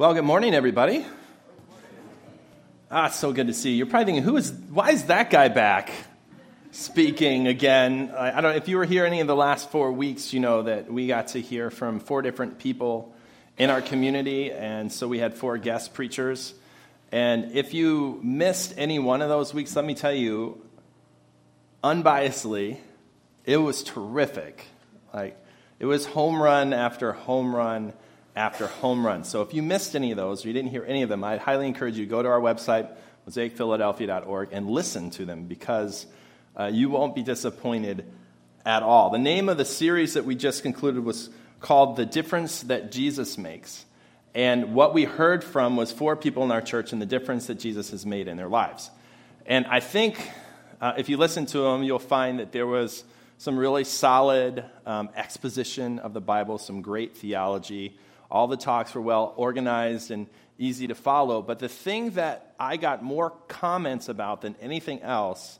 Well, good morning, everybody. Ah, so good to see you. You're probably thinking, who is, why is that guy back speaking again? I, I don't know. if you were here any of the last four weeks, you know that we got to hear from four different people in our community, and so we had four guest preachers. And if you missed any one of those weeks, let me tell you, unbiasedly, it was terrific. Like, it was home run after home run after home run. So if you missed any of those or you didn't hear any of them, I'd highly encourage you to go to our website, mosaicphiladelphia.org, and listen to them because uh, you won't be disappointed at all. The name of the series that we just concluded was called The Difference That Jesus Makes. And what we heard from was four people in our church and the difference that Jesus has made in their lives. And I think uh, if you listen to them, you'll find that there was some really solid um, exposition of the Bible, some great theology. All the talks were well organized and easy to follow. But the thing that I got more comments about than anything else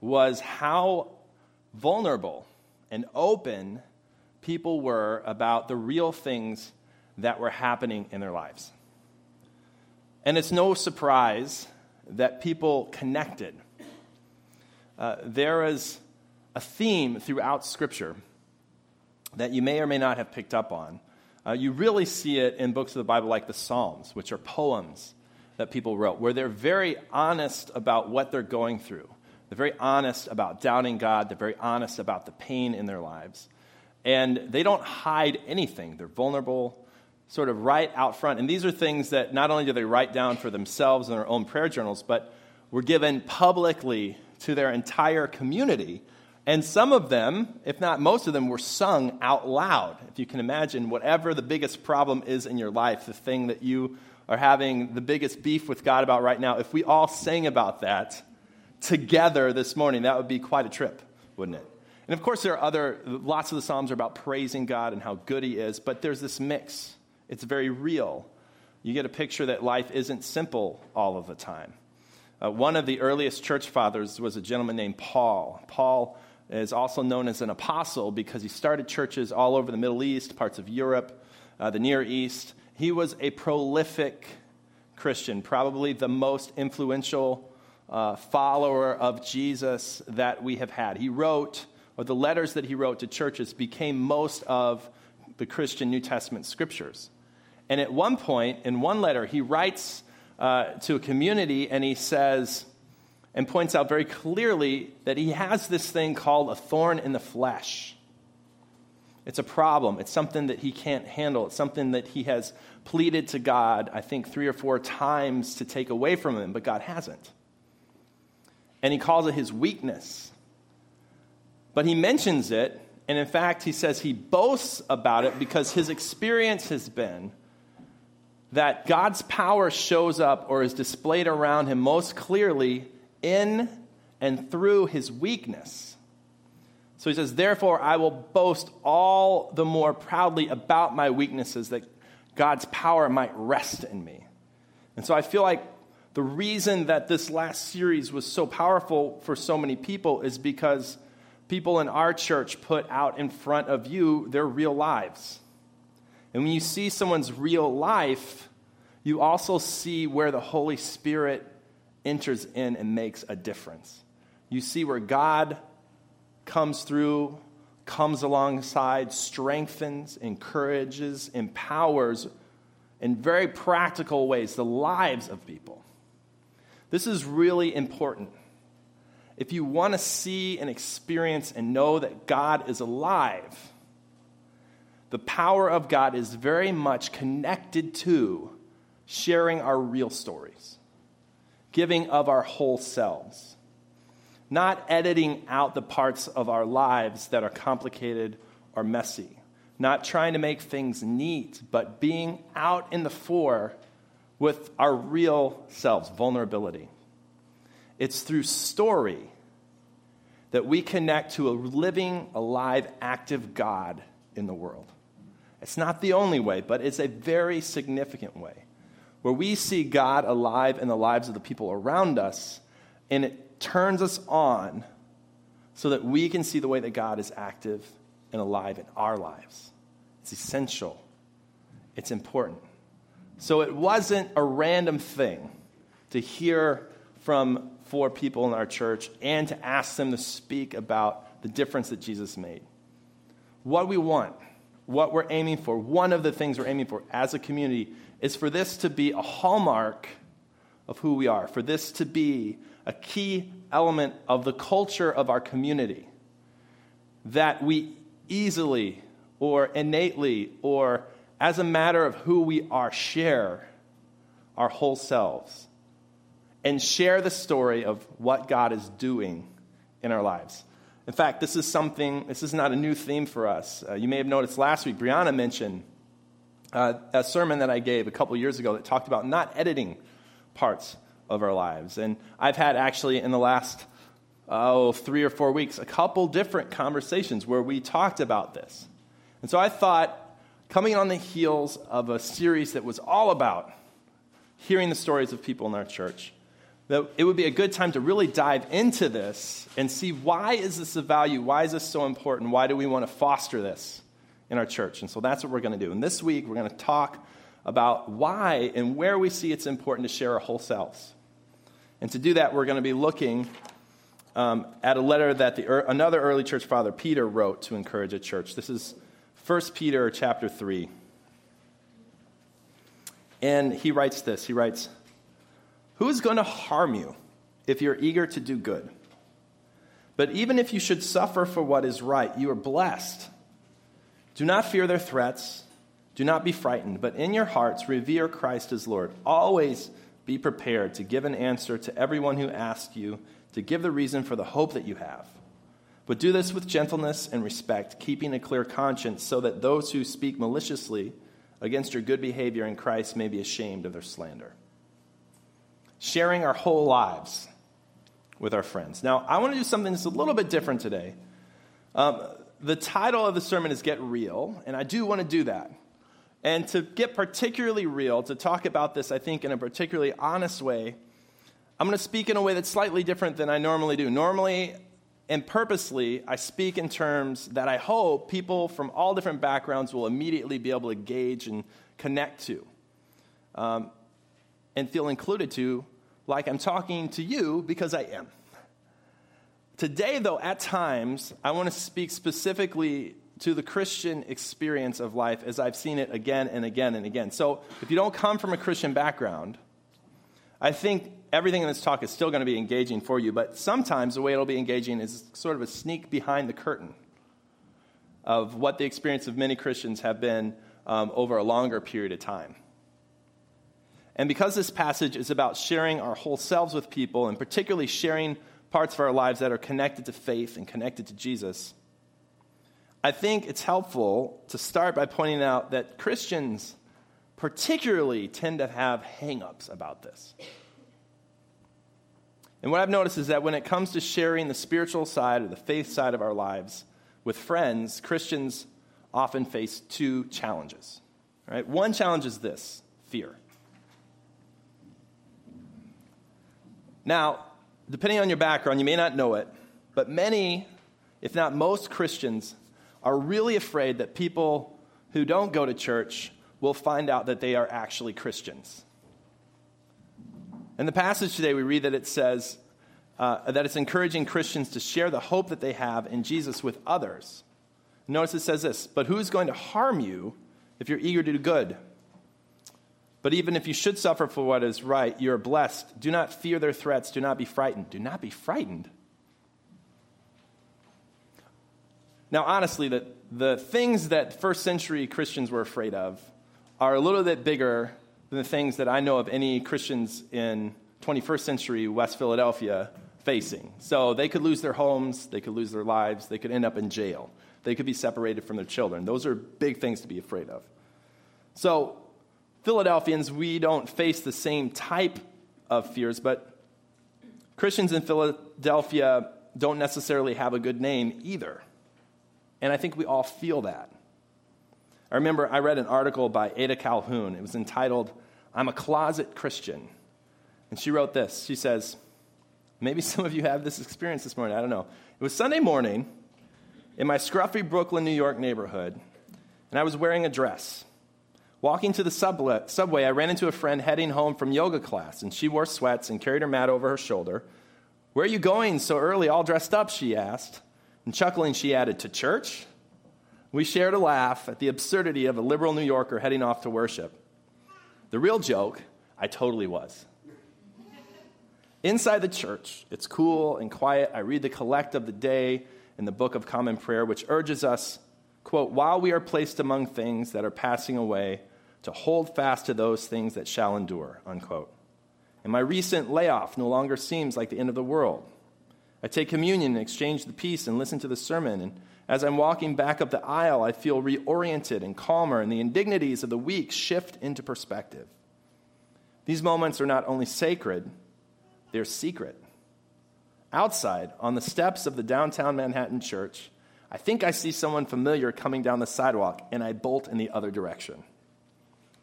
was how vulnerable and open people were about the real things that were happening in their lives. And it's no surprise that people connected. Uh, there is a theme throughout Scripture that you may or may not have picked up on. Uh, you really see it in books of the Bible like the Psalms, which are poems that people wrote, where they're very honest about what they're going through. They're very honest about doubting God. They're very honest about the pain in their lives. And they don't hide anything. They're vulnerable, sort of right out front. And these are things that not only do they write down for themselves in their own prayer journals, but were given publicly to their entire community and some of them, if not most of them, were sung out loud. If you can imagine, whatever the biggest problem is in your life, the thing that you are having the biggest beef with God about right now, if we all sang about that together this morning, that would be quite a trip, wouldn't it? And of course, there are other, lots of the Psalms are about praising God and how good He is, but there's this mix. It's very real. You get a picture that life isn't simple all of the time. Uh, one of the earliest church fathers was a gentleman named Paul. Paul is also known as an apostle because he started churches all over the Middle East, parts of Europe, uh, the Near East. He was a prolific Christian, probably the most influential uh, follower of Jesus that we have had. He wrote, or the letters that he wrote to churches became most of the Christian New Testament scriptures. And at one point, in one letter, he writes uh, to a community and he says, and points out very clearly that he has this thing called a thorn in the flesh. It's a problem. It's something that he can't handle. It's something that he has pleaded to God, I think, three or four times to take away from him, but God hasn't. And he calls it his weakness. But he mentions it, and in fact, he says he boasts about it because his experience has been that God's power shows up or is displayed around him most clearly in and through his weakness. So he says, Therefore, I will boast all the more proudly about my weaknesses, that God's power might rest in me. And so I feel like the reason that this last series was so powerful for so many people is because people in our church put out in front of you their real lives. And when you see someone's real life, you also see where the Holy Spirit enters in and makes a difference. You see where God comes through, comes alongside, strengthens, encourages, empowers in very practical ways the lives of people. This is really important. If you want to see and experience and know that God is alive, the power of God is very much connected to sharing our real stories giving of our whole selves, not editing out the parts of our lives that are complicated or messy, not trying to make things neat, but being out in the fore with our real selves, vulnerability. It's through story that we connect to a living, alive, active God in the world. It's not the only way, but it's a very significant way where we see God alive in the lives of the people around us, and it turns us on so that we can see the way that God is active and alive in our lives. It's essential, it's important. So it wasn't a random thing to hear from four people in our church and to ask them to speak about the difference that Jesus made. What we want, what we're aiming for, one of the things we're aiming for as a community is for this to be a hallmark of who we are, for this to be a key element of the culture of our community that we easily or innately or as a matter of who we are share our whole selves and share the story of what God is doing in our lives. In fact, this is something, this is not a new theme for us. Uh, you may have noticed last week, Brianna mentioned uh, a sermon that I gave a couple years ago that talked about not editing parts of our lives. And I've had actually in the last, oh, three or four weeks, a couple different conversations where we talked about this. And so I thought, coming on the heels of a series that was all about hearing the stories of people in our church, that it would be a good time to really dive into this and see why is this a value? Why is this so important? Why do we want to foster this in our church? And so that's what we're going to do. And this week, we're going to talk about why and where we see it's important to share our whole selves. And to do that, we're going to be looking um, at a letter that the, another early church father, Peter, wrote to encourage a church. This is 1 Peter chapter 3. And he writes this. He writes, who is going to harm you if you're eager to do good? But even if you should suffer for what is right, you are blessed. Do not fear their threats. Do not be frightened, but in your hearts revere Christ as Lord. Always be prepared to give an answer to everyone who asks you to give the reason for the hope that you have. But do this with gentleness and respect, keeping a clear conscience, so that those who speak maliciously against your good behavior in Christ may be ashamed of their slander sharing our whole lives with our friends. Now, I want to do something that's a little bit different today. Um, the title of the sermon is Get Real, and I do want to do that. And to get particularly real, to talk about this, I think, in a particularly honest way, I'm going to speak in a way that's slightly different than I normally do. Normally and purposely, I speak in terms that I hope people from all different backgrounds will immediately be able to gauge and connect to um, and feel included to like I'm talking to you because I am. Today, though, at times, I want to speak specifically to the Christian experience of life as I've seen it again and again and again. So, if you don't come from a Christian background, I think everything in this talk is still going to be engaging for you, but sometimes the way it'll be engaging is sort of a sneak behind the curtain of what the experience of many Christians have been um, over a longer period of time. And because this passage is about sharing our whole selves with people, and particularly sharing parts of our lives that are connected to faith and connected to Jesus, I think it's helpful to start by pointing out that Christians particularly tend to have hangups about this. And what I've noticed is that when it comes to sharing the spiritual side or the faith side of our lives with friends, Christians often face two challenges. Right? One challenge is this fear. Now, depending on your background, you may not know it, but many, if not most Christians, are really afraid that people who don't go to church will find out that they are actually Christians. In the passage today, we read that it says uh, that it's encouraging Christians to share the hope that they have in Jesus with others. Notice it says this But who is going to harm you if you're eager to do good? But even if you should suffer for what is right, you are blessed. Do not fear their threats. Do not be frightened. Do not be frightened. Now, honestly, the, the things that first century Christians were afraid of are a little bit bigger than the things that I know of any Christians in 21st century West Philadelphia facing. So they could lose their homes, they could lose their lives, they could end up in jail, they could be separated from their children. Those are big things to be afraid of. So Philadelphians, we don't face the same type of fears, but Christians in Philadelphia don't necessarily have a good name either. And I think we all feel that. I remember I read an article by Ada Calhoun. It was entitled, I'm a Closet Christian. And she wrote this. She says, Maybe some of you have this experience this morning. I don't know. It was Sunday morning in my scruffy Brooklyn, New York neighborhood, and I was wearing a dress Walking to the subway, I ran into a friend heading home from yoga class, and she wore sweats and carried her mat over her shoulder. Where are you going so early, all dressed up? she asked. And chuckling, she added, To church? We shared a laugh at the absurdity of a liberal New Yorker heading off to worship. The real joke, I totally was. Inside the church, it's cool and quiet. I read the collect of the day in the Book of Common Prayer, which urges us, quote, while we are placed among things that are passing away, to hold fast to those things that shall endure, unquote. And my recent layoff no longer seems like the end of the world. I take communion and exchange the peace and listen to the sermon. And as I'm walking back up the aisle, I feel reoriented and calmer, and the indignities of the week shift into perspective. These moments are not only sacred, they're secret. Outside, on the steps of the downtown Manhattan church, I think I see someone familiar coming down the sidewalk, and I bolt in the other direction.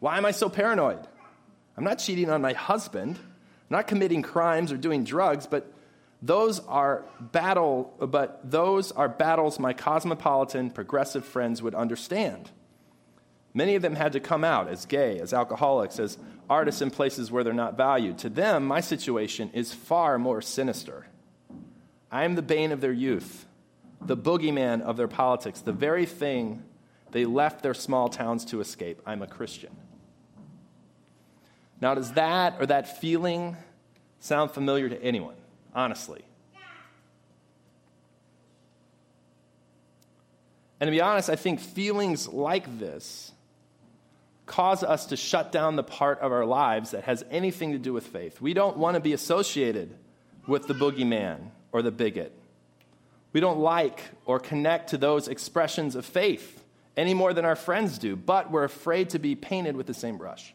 Why am I so paranoid? I'm not cheating on my husband, I'm not committing crimes or doing drugs, but those are battle but those are battles my cosmopolitan progressive friends would understand. Many of them had to come out as gay, as alcoholics, as artists in places where they're not valued. To them, my situation is far more sinister. I am the bane of their youth, the boogeyman of their politics, the very thing they left their small towns to escape. I'm a Christian. Now, does that or that feeling sound familiar to anyone, honestly? And to be honest, I think feelings like this cause us to shut down the part of our lives that has anything to do with faith. We don't want to be associated with the boogeyman or the bigot. We don't like or connect to those expressions of faith any more than our friends do, but we're afraid to be painted with the same brush.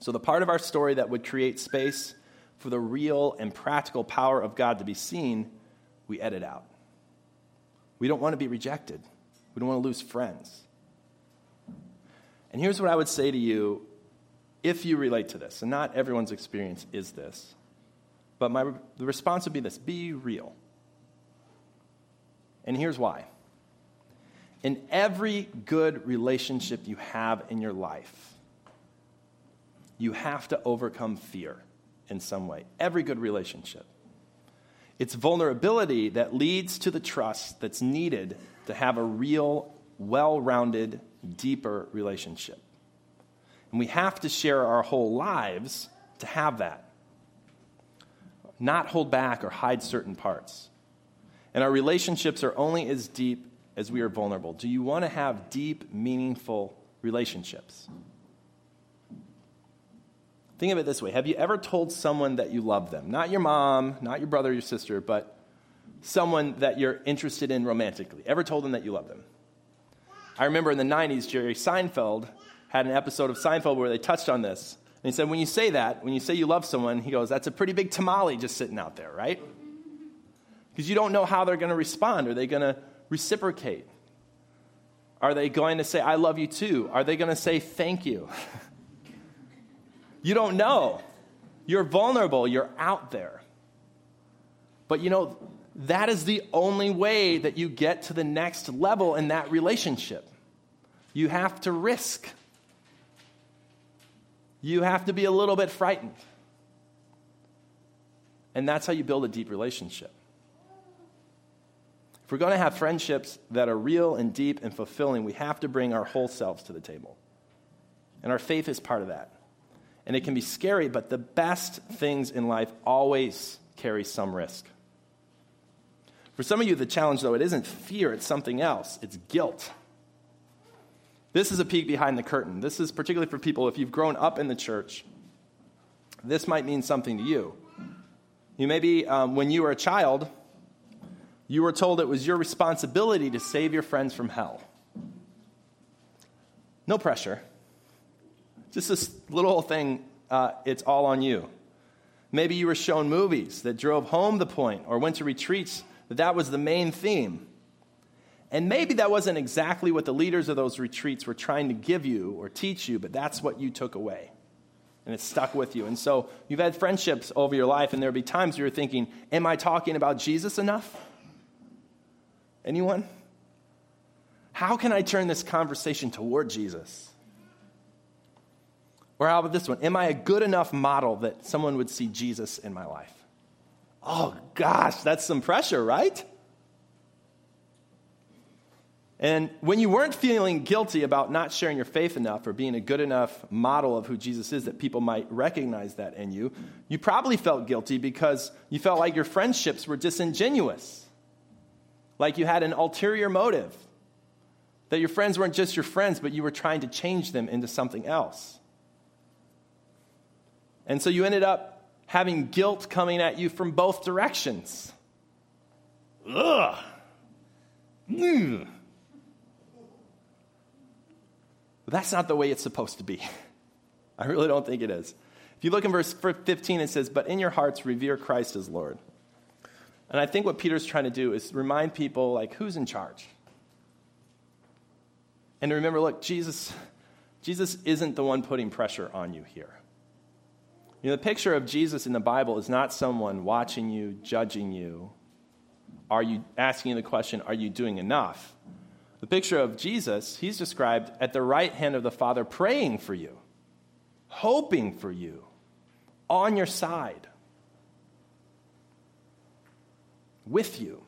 So, the part of our story that would create space for the real and practical power of God to be seen, we edit out. We don't want to be rejected, we don't want to lose friends. And here's what I would say to you if you relate to this, and not everyone's experience is this, but my, the response would be this be real. And here's why. In every good relationship you have in your life, you have to overcome fear in some way. Every good relationship. It's vulnerability that leads to the trust that's needed to have a real, well rounded, deeper relationship. And we have to share our whole lives to have that, not hold back or hide certain parts. And our relationships are only as deep as we are vulnerable. Do you want to have deep, meaningful relationships? Think of it this way Have you ever told someone that you love them? Not your mom, not your brother, your sister, but someone that you're interested in romantically. Ever told them that you love them? I remember in the 90s, Jerry Seinfeld had an episode of Seinfeld where they touched on this. And he said, When you say that, when you say you love someone, he goes, That's a pretty big tamale just sitting out there, right? Because you don't know how they're going to respond. Are they going to reciprocate? Are they going to say, I love you too? Are they going to say, Thank you? you don't know. You're vulnerable, you're out there. But you know, that is the only way that you get to the next level in that relationship. You have to risk. You have to be a little bit frightened. And that's how you build a deep relationship. If we're going to have friendships that are real and deep and fulfilling, we have to bring our whole selves to the table. And our faith is part of that. And it can be scary, but the best things in life always carry some risk. For some of you, the challenge, though, it isn't fear, it's something else. It's guilt. This is a peek behind the curtain. This is particularly for people, if you've grown up in the church, this might mean something to you. You maybe, um, when you were a child, you were told it was your responsibility to save your friends from hell. No pressure. Just this little thing, uh, it's all on you. Maybe you were shown movies that drove home the point or went to retreats that that was the main theme. And maybe that wasn't exactly what the leaders of those retreats were trying to give you or teach you, but that's what you took away. And it stuck with you. And so you've had friendships over your life, and there'll be times you're thinking, Am I talking about Jesus enough? Anyone? How can I turn this conversation toward Jesus? Or how about this one? Am I a good enough model that someone would see Jesus in my life? Oh gosh, that's some pressure, right? And when you weren't feeling guilty about not sharing your faith enough or being a good enough model of who Jesus is that people might recognize that in you, you probably felt guilty because you felt like your friendships were disingenuous. Like you had an ulterior motive. That your friends weren't just your friends, but you were trying to change them into something else. And so you ended up having guilt coming at you from both directions. Ugh. Mm. But that's not the way it's supposed to be. I really don't think it is. If you look in verse 15, it says, But in your hearts revere Christ as Lord. And I think what Peter's trying to do is remind people, like, who's in charge? And remember, look, Jesus, Jesus isn't the one putting pressure on you here. You know, the picture of Jesus in the Bible is not someone watching you, judging you. Are you asking the question, are you doing enough? The picture of Jesus, he's described at the right hand of the Father, praying for you, hoping for you, on your side, with you.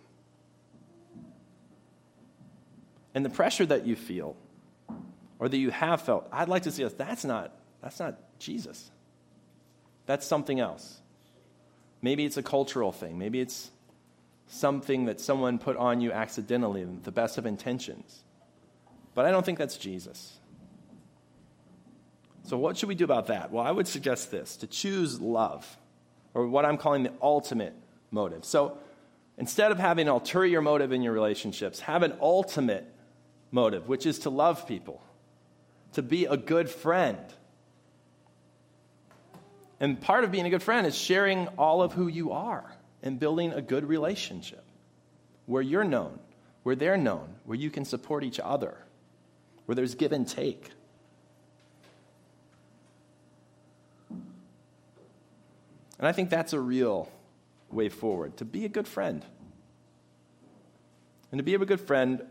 And the pressure that you feel, or that you have felt, I'd like to see us, that's not, that's not Jesus. That's something else. Maybe it's a cultural thing. Maybe it's something that someone put on you accidentally, the best of intentions. But I don't think that's Jesus. So, what should we do about that? Well, I would suggest this to choose love, or what I'm calling the ultimate motive. So, instead of having an ulterior motive in your relationships, have an ultimate motive, which is to love people, to be a good friend. And part of being a good friend is sharing all of who you are and building a good relationship where you're known, where they're known, where you can support each other, where there's give and take. And I think that's a real way forward to be a good friend. And to be a good friend,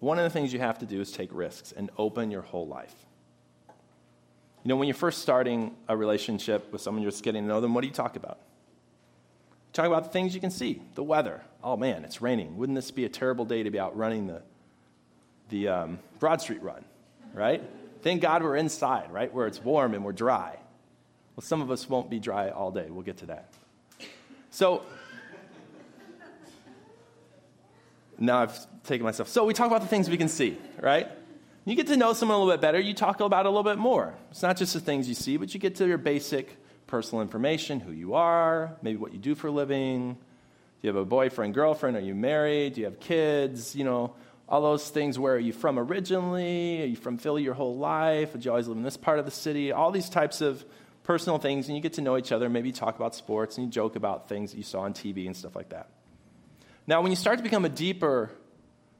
one of the things you have to do is take risks and open your whole life. You know, when you're first starting a relationship with someone, you're just getting to know them, what do you talk about? You Talk about the things you can see, the weather. Oh man, it's raining. Wouldn't this be a terrible day to be out running the, the um, Broad Street run, right? Thank God we're inside, right, where it's warm and we're dry. Well, some of us won't be dry all day. We'll get to that. So, now I've taken myself. So, we talk about the things we can see, right? You get to know someone a little bit better, you talk about a little bit more. It's not just the things you see, but you get to your basic personal information, who you are, maybe what you do for a living. Do you have a boyfriend, girlfriend? Are you married? Do you have kids? You know, all those things. Where are you from originally? Are you from Philly your whole life? Did you always live in this part of the city? All these types of personal things, and you get to know each other. Maybe you talk about sports and you joke about things that you saw on TV and stuff like that. Now, when you start to become a deeper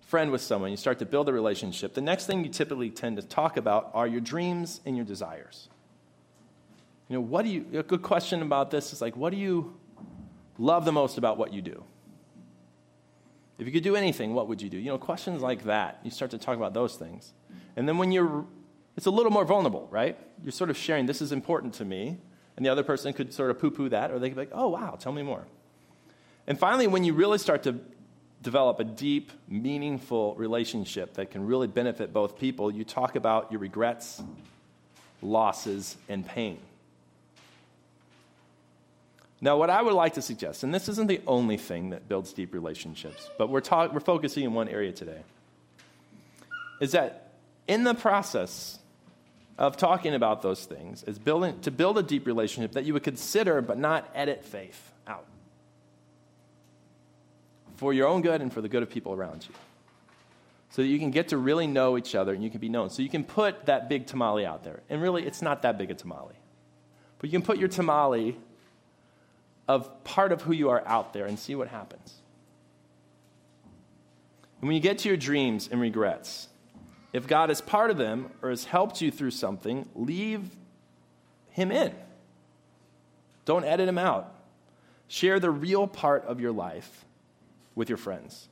friend with someone, you start to build a relationship, the next thing you typically tend to talk about are your dreams and your desires. You know, what do you, a good question about this is like, what do you love the most about what you do? If you could do anything, what would you do? You know, questions like that, you start to talk about those things. And then when you're, it's a little more vulnerable, right? You're sort of sharing, this is important to me. And the other person could sort of poo poo that, or they could be like, oh, wow, tell me more. And finally, when you really start to develop a deep, meaningful relationship that can really benefit both people, you talk about your regrets, losses, and pain. Now, what I would like to suggest, and this isn't the only thing that builds deep relationships, but we're, talk, we're focusing in one area today, is that in the process of talking about those things, is building, to build a deep relationship that you would consider but not edit faith for your own good and for the good of people around you. So that you can get to really know each other and you can be known. So you can put that big tamale out there. And really, it's not that big a tamale. But you can put your tamale of part of who you are out there and see what happens. And when you get to your dreams and regrets, if God is part of them or has helped you through something, leave Him in. Don't edit Him out. Share the real part of your life with your friends.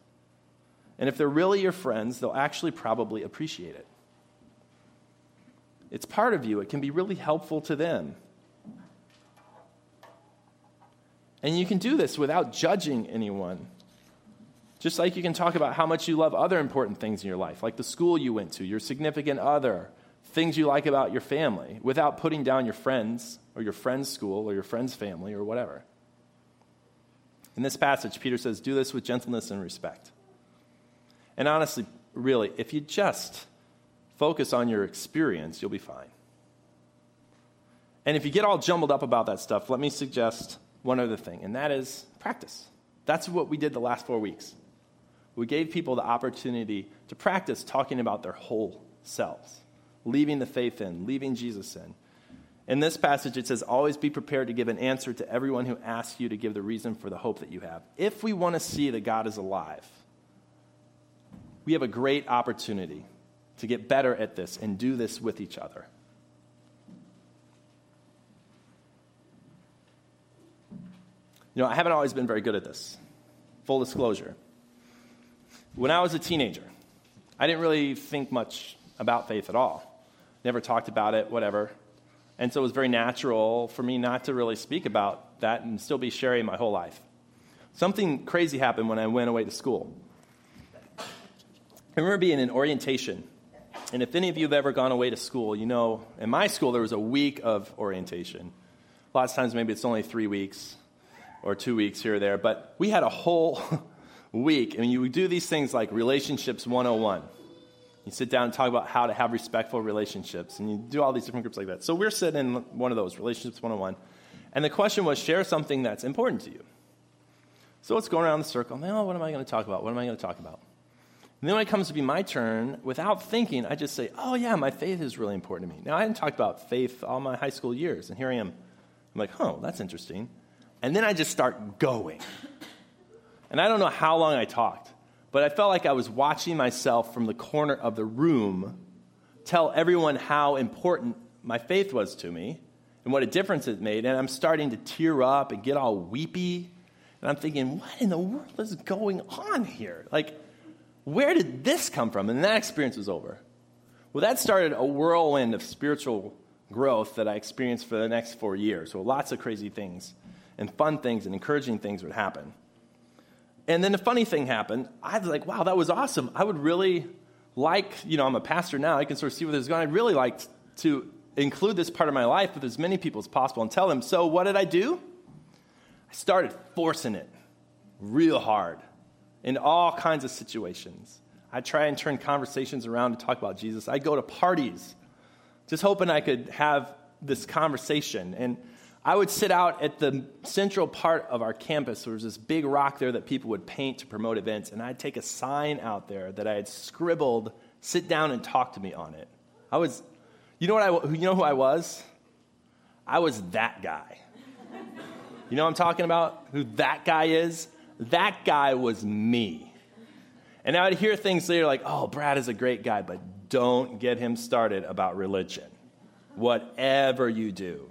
And if they're really your friends, they'll actually probably appreciate it. It's part of you. It can be really helpful to them. And you can do this without judging anyone. Just like you can talk about how much you love other important things in your life, like the school you went to, your significant other, things you like about your family, without putting down your friends or your friend's school or your friend's family or whatever. In this passage, Peter says, Do this with gentleness and respect. And honestly, really, if you just focus on your experience, you'll be fine. And if you get all jumbled up about that stuff, let me suggest one other thing, and that is practice. That's what we did the last four weeks. We gave people the opportunity to practice talking about their whole selves, leaving the faith in, leaving Jesus in. In this passage, it says, Always be prepared to give an answer to everyone who asks you to give the reason for the hope that you have. If we want to see that God is alive, we have a great opportunity to get better at this and do this with each other. You know, I haven't always been very good at this. Full disclosure. When I was a teenager, I didn't really think much about faith at all. Never talked about it, whatever. And so it was very natural for me not to really speak about that and still be sharing my whole life. Something crazy happened when I went away to school. I remember being in orientation. And if any of you have ever gone away to school, you know, in my school there was a week of orientation. Lots of times maybe it's only three weeks or two weeks here or there, but we had a whole week. I mean, you would do these things like Relationships 101. You sit down and talk about how to have respectful relationships, and you do all these different groups like that. So we're sitting in one of those, Relationships 101. And the question was share something that's important to you. So it's going around the circle. Now, what am I going to talk about? What am I going to talk about? And then when it comes to be my turn, without thinking, I just say, oh, yeah, my faith is really important to me. Now, I hadn't talked about faith all my high school years, and here I am. I'm like, oh, that's interesting. And then I just start going. And I don't know how long I talked, but I felt like I was watching myself from the corner of the room tell everyone how important my faith was to me and what a difference it made. And I'm starting to tear up and get all weepy. And I'm thinking, what in the world is going on here? Like, where did this come from? And that experience was over. Well, that started a whirlwind of spiritual growth that I experienced for the next four years. So lots of crazy things and fun things and encouraging things would happen. And then a funny thing happened. I was like, wow, that was awesome. I would really like, you know, I'm a pastor now. I can sort of see where this is going. I'd really like to include this part of my life with as many people as possible and tell them. So what did I do? I started forcing it real hard in all kinds of situations. I try and turn conversations around to talk about Jesus. I go to parties just hoping I could have this conversation. And I would sit out at the central part of our campus. There was this big rock there that people would paint to promote events. And I'd take a sign out there that I had scribbled, sit down and talk to me on it. I was, you know what I, you know who I was? I was that guy. You know I'm talking about? Who that guy is? That guy was me. And I would hear things later like, oh, Brad is a great guy, but don't get him started about religion. Whatever you do.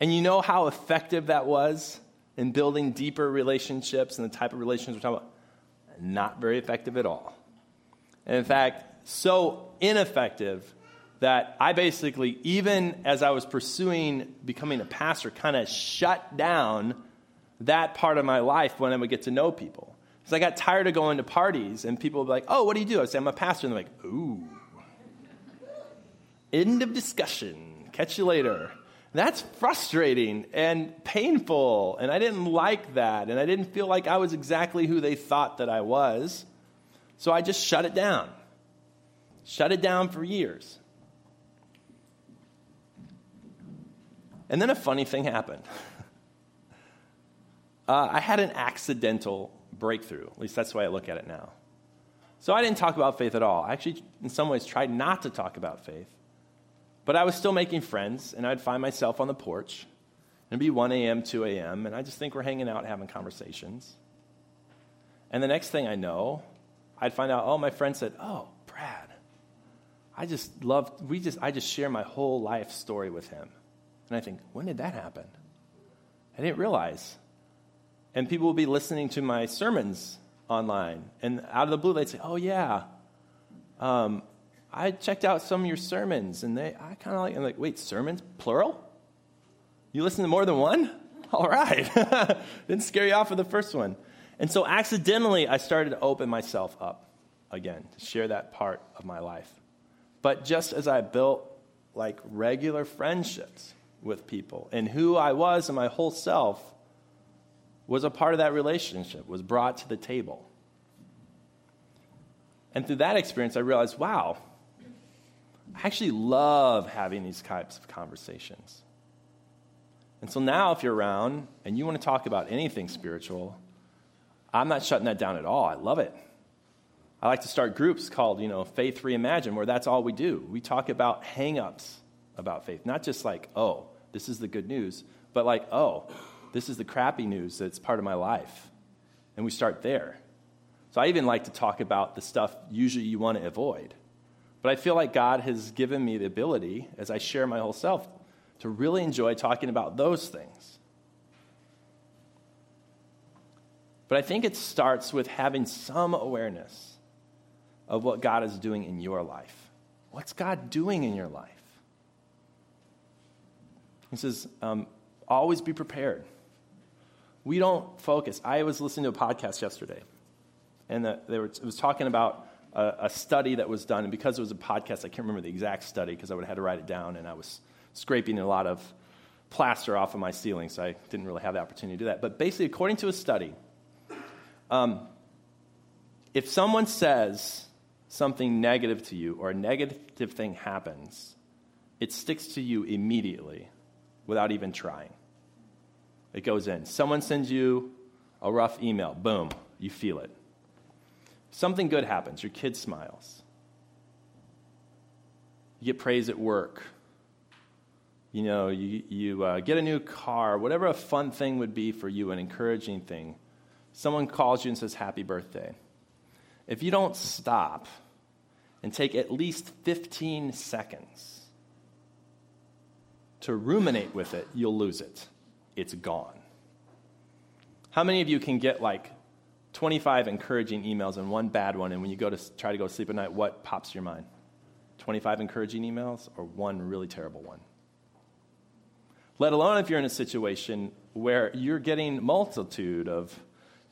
And you know how effective that was in building deeper relationships and the type of relationships we're talking about? Not very effective at all. And in fact, so ineffective that I basically, even as I was pursuing becoming a pastor, kind of shut down that part of my life when I would get to know people. Because I got tired of going to parties and people would be like, oh, what do you do? I say, I'm a pastor. And they're like, ooh. End of discussion. Catch you later. That's frustrating and painful. And I didn't like that. And I didn't feel like I was exactly who they thought that I was. So I just shut it down. Shut it down for years. And then a funny thing happened. Uh, I had an accidental breakthrough. At least that's the way I look at it now. So I didn't talk about faith at all. I actually, in some ways, tried not to talk about faith. But I was still making friends, and I'd find myself on the porch. It'd be 1 a.m., 2 a.m., and I just think we're hanging out having conversations. And the next thing I know, I'd find out, oh, my friend said, oh, Brad, I just love, we just, I just share my whole life story with him. And I think, when did that happen? I didn't realize. And people will be listening to my sermons online. And out of the blue, they'd say, Oh, yeah. Um, I checked out some of your sermons, and they, I kind of like, I'm like, wait, sermons, plural? You listen to more than one? All right. Didn't scare you off with the first one. And so accidentally, I started to open myself up again to share that part of my life. But just as I built like regular friendships with people and who I was and my whole self was a part of that relationship, was brought to the table. And through that experience, I realized, wow, I actually love having these types of conversations. And so now, if you're around and you want to talk about anything spiritual, I'm not shutting that down at all. I love it. I like to start groups called, you know, Faith Reimagined, where that's all we do. We talk about hangups about faith, not just like, oh, this is the good news, but like, oh, this is the crappy news that's part of my life. And we start there. So I even like to talk about the stuff usually you want to avoid. But I feel like God has given me the ability, as I share my whole self, to really enjoy talking about those things. But I think it starts with having some awareness of what God is doing in your life. What's God doing in your life? He says, um, always be prepared. We don't focus. I was listening to a podcast yesterday, and the, they were, it was talking about a, a, study that was done. And because it was a podcast, I can't remember the exact study because I would have had to write it down, and I was scraping a lot of plaster off of my ceiling, so I didn't really have the opportunity to do that. But basically, according to a study, um, if someone says something negative to you or a negative thing happens, it sticks to you immediately without even trying. It goes in. Someone sends you a rough email, boom, you feel it. Something good happens, your kid smiles. You get praise at work. You know, you, you uh, get a new car, whatever a fun thing would be for you, an encouraging thing. Someone calls you and says, Happy birthday. If you don't stop and take at least 15 seconds to ruminate with it, you'll lose it. It's gone. How many of you can get like 25 encouraging emails and one bad one, and when you go to try to go to sleep at night, what pops your mind? 25 encouraging emails or one really terrible one? Let alone if you're in a situation where you're getting multitude of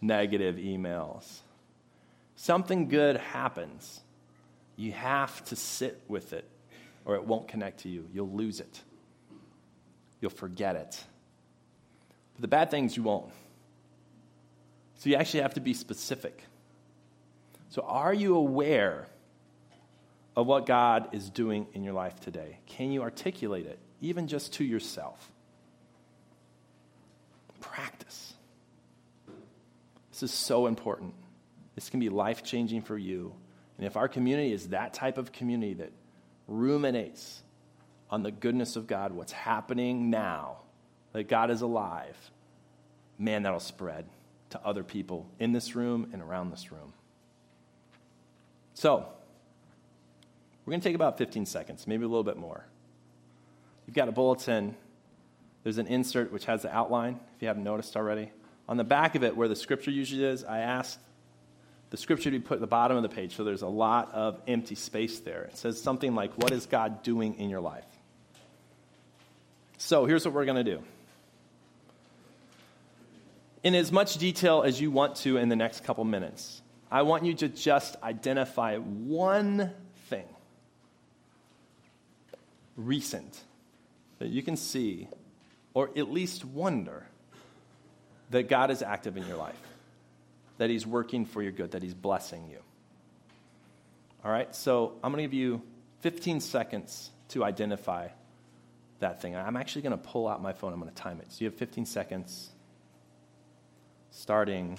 negative emails. Something good happens. You have to sit with it, or it won't connect to you. You'll lose it. You'll forget it. But the bad things you won't. So you actually have to be specific. So, are you aware of what God is doing in your life today? Can you articulate it, even just to yourself? Practice. This is so important. This can be life changing for you. And if our community is that type of community that ruminates on the goodness of God, what's happening now, that God is alive, man, that'll spread to other people in this room and around this room. So, we're going to take about 15 seconds, maybe a little bit more. You've got a bulletin. There's an insert which has the outline, if you haven't noticed already. On the back of it, where the scripture usually is, I asked the scripture to be put at the bottom of the page, so there's a lot of empty space there. It says something like, What is God doing in your life? So here's what we're going to do in as much detail as you want to in the next couple minutes. I want you to just identify one thing recent that you can see, or at least wonder, that God is active in your life, that He's working for your good, that He's blessing you. All right, so I'm going to give you 15 seconds to identify that thing. I'm actually going to pull out my phone, I'm going to time it. So you have 15 seconds starting,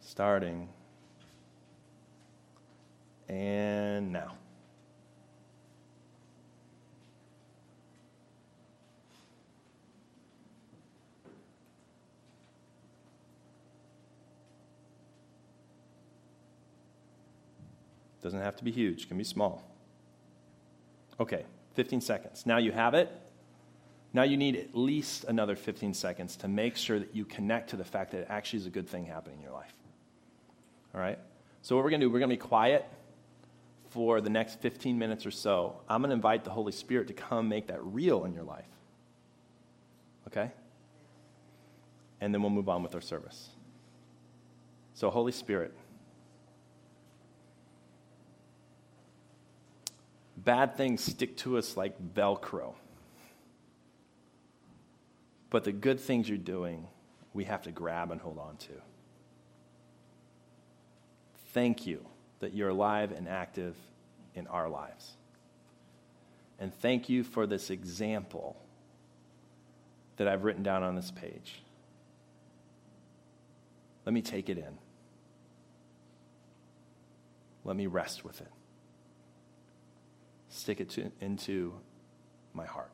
starting, and now. Doesn't have to be huge, can be small. Okay, 15 seconds. Now you have it. Now you need at least another 15 seconds to make sure that you connect to the fact that it actually is a good thing happening in your life. All right? So, what we're going to do, we're going to be quiet for the next 15 minutes or so, I'm going to invite the Holy Spirit to come make that real in your life. Okay? And then we'll move on with our service. So, Holy Spirit, bad things stick to us like Velcro. But the good things you're doing, we have to grab and hold on to. Thank you that you're alive and active in our lives. And thank you for this example that I've written down on this page. Let me take it in. Let me rest with it. Stick it to, into my heart.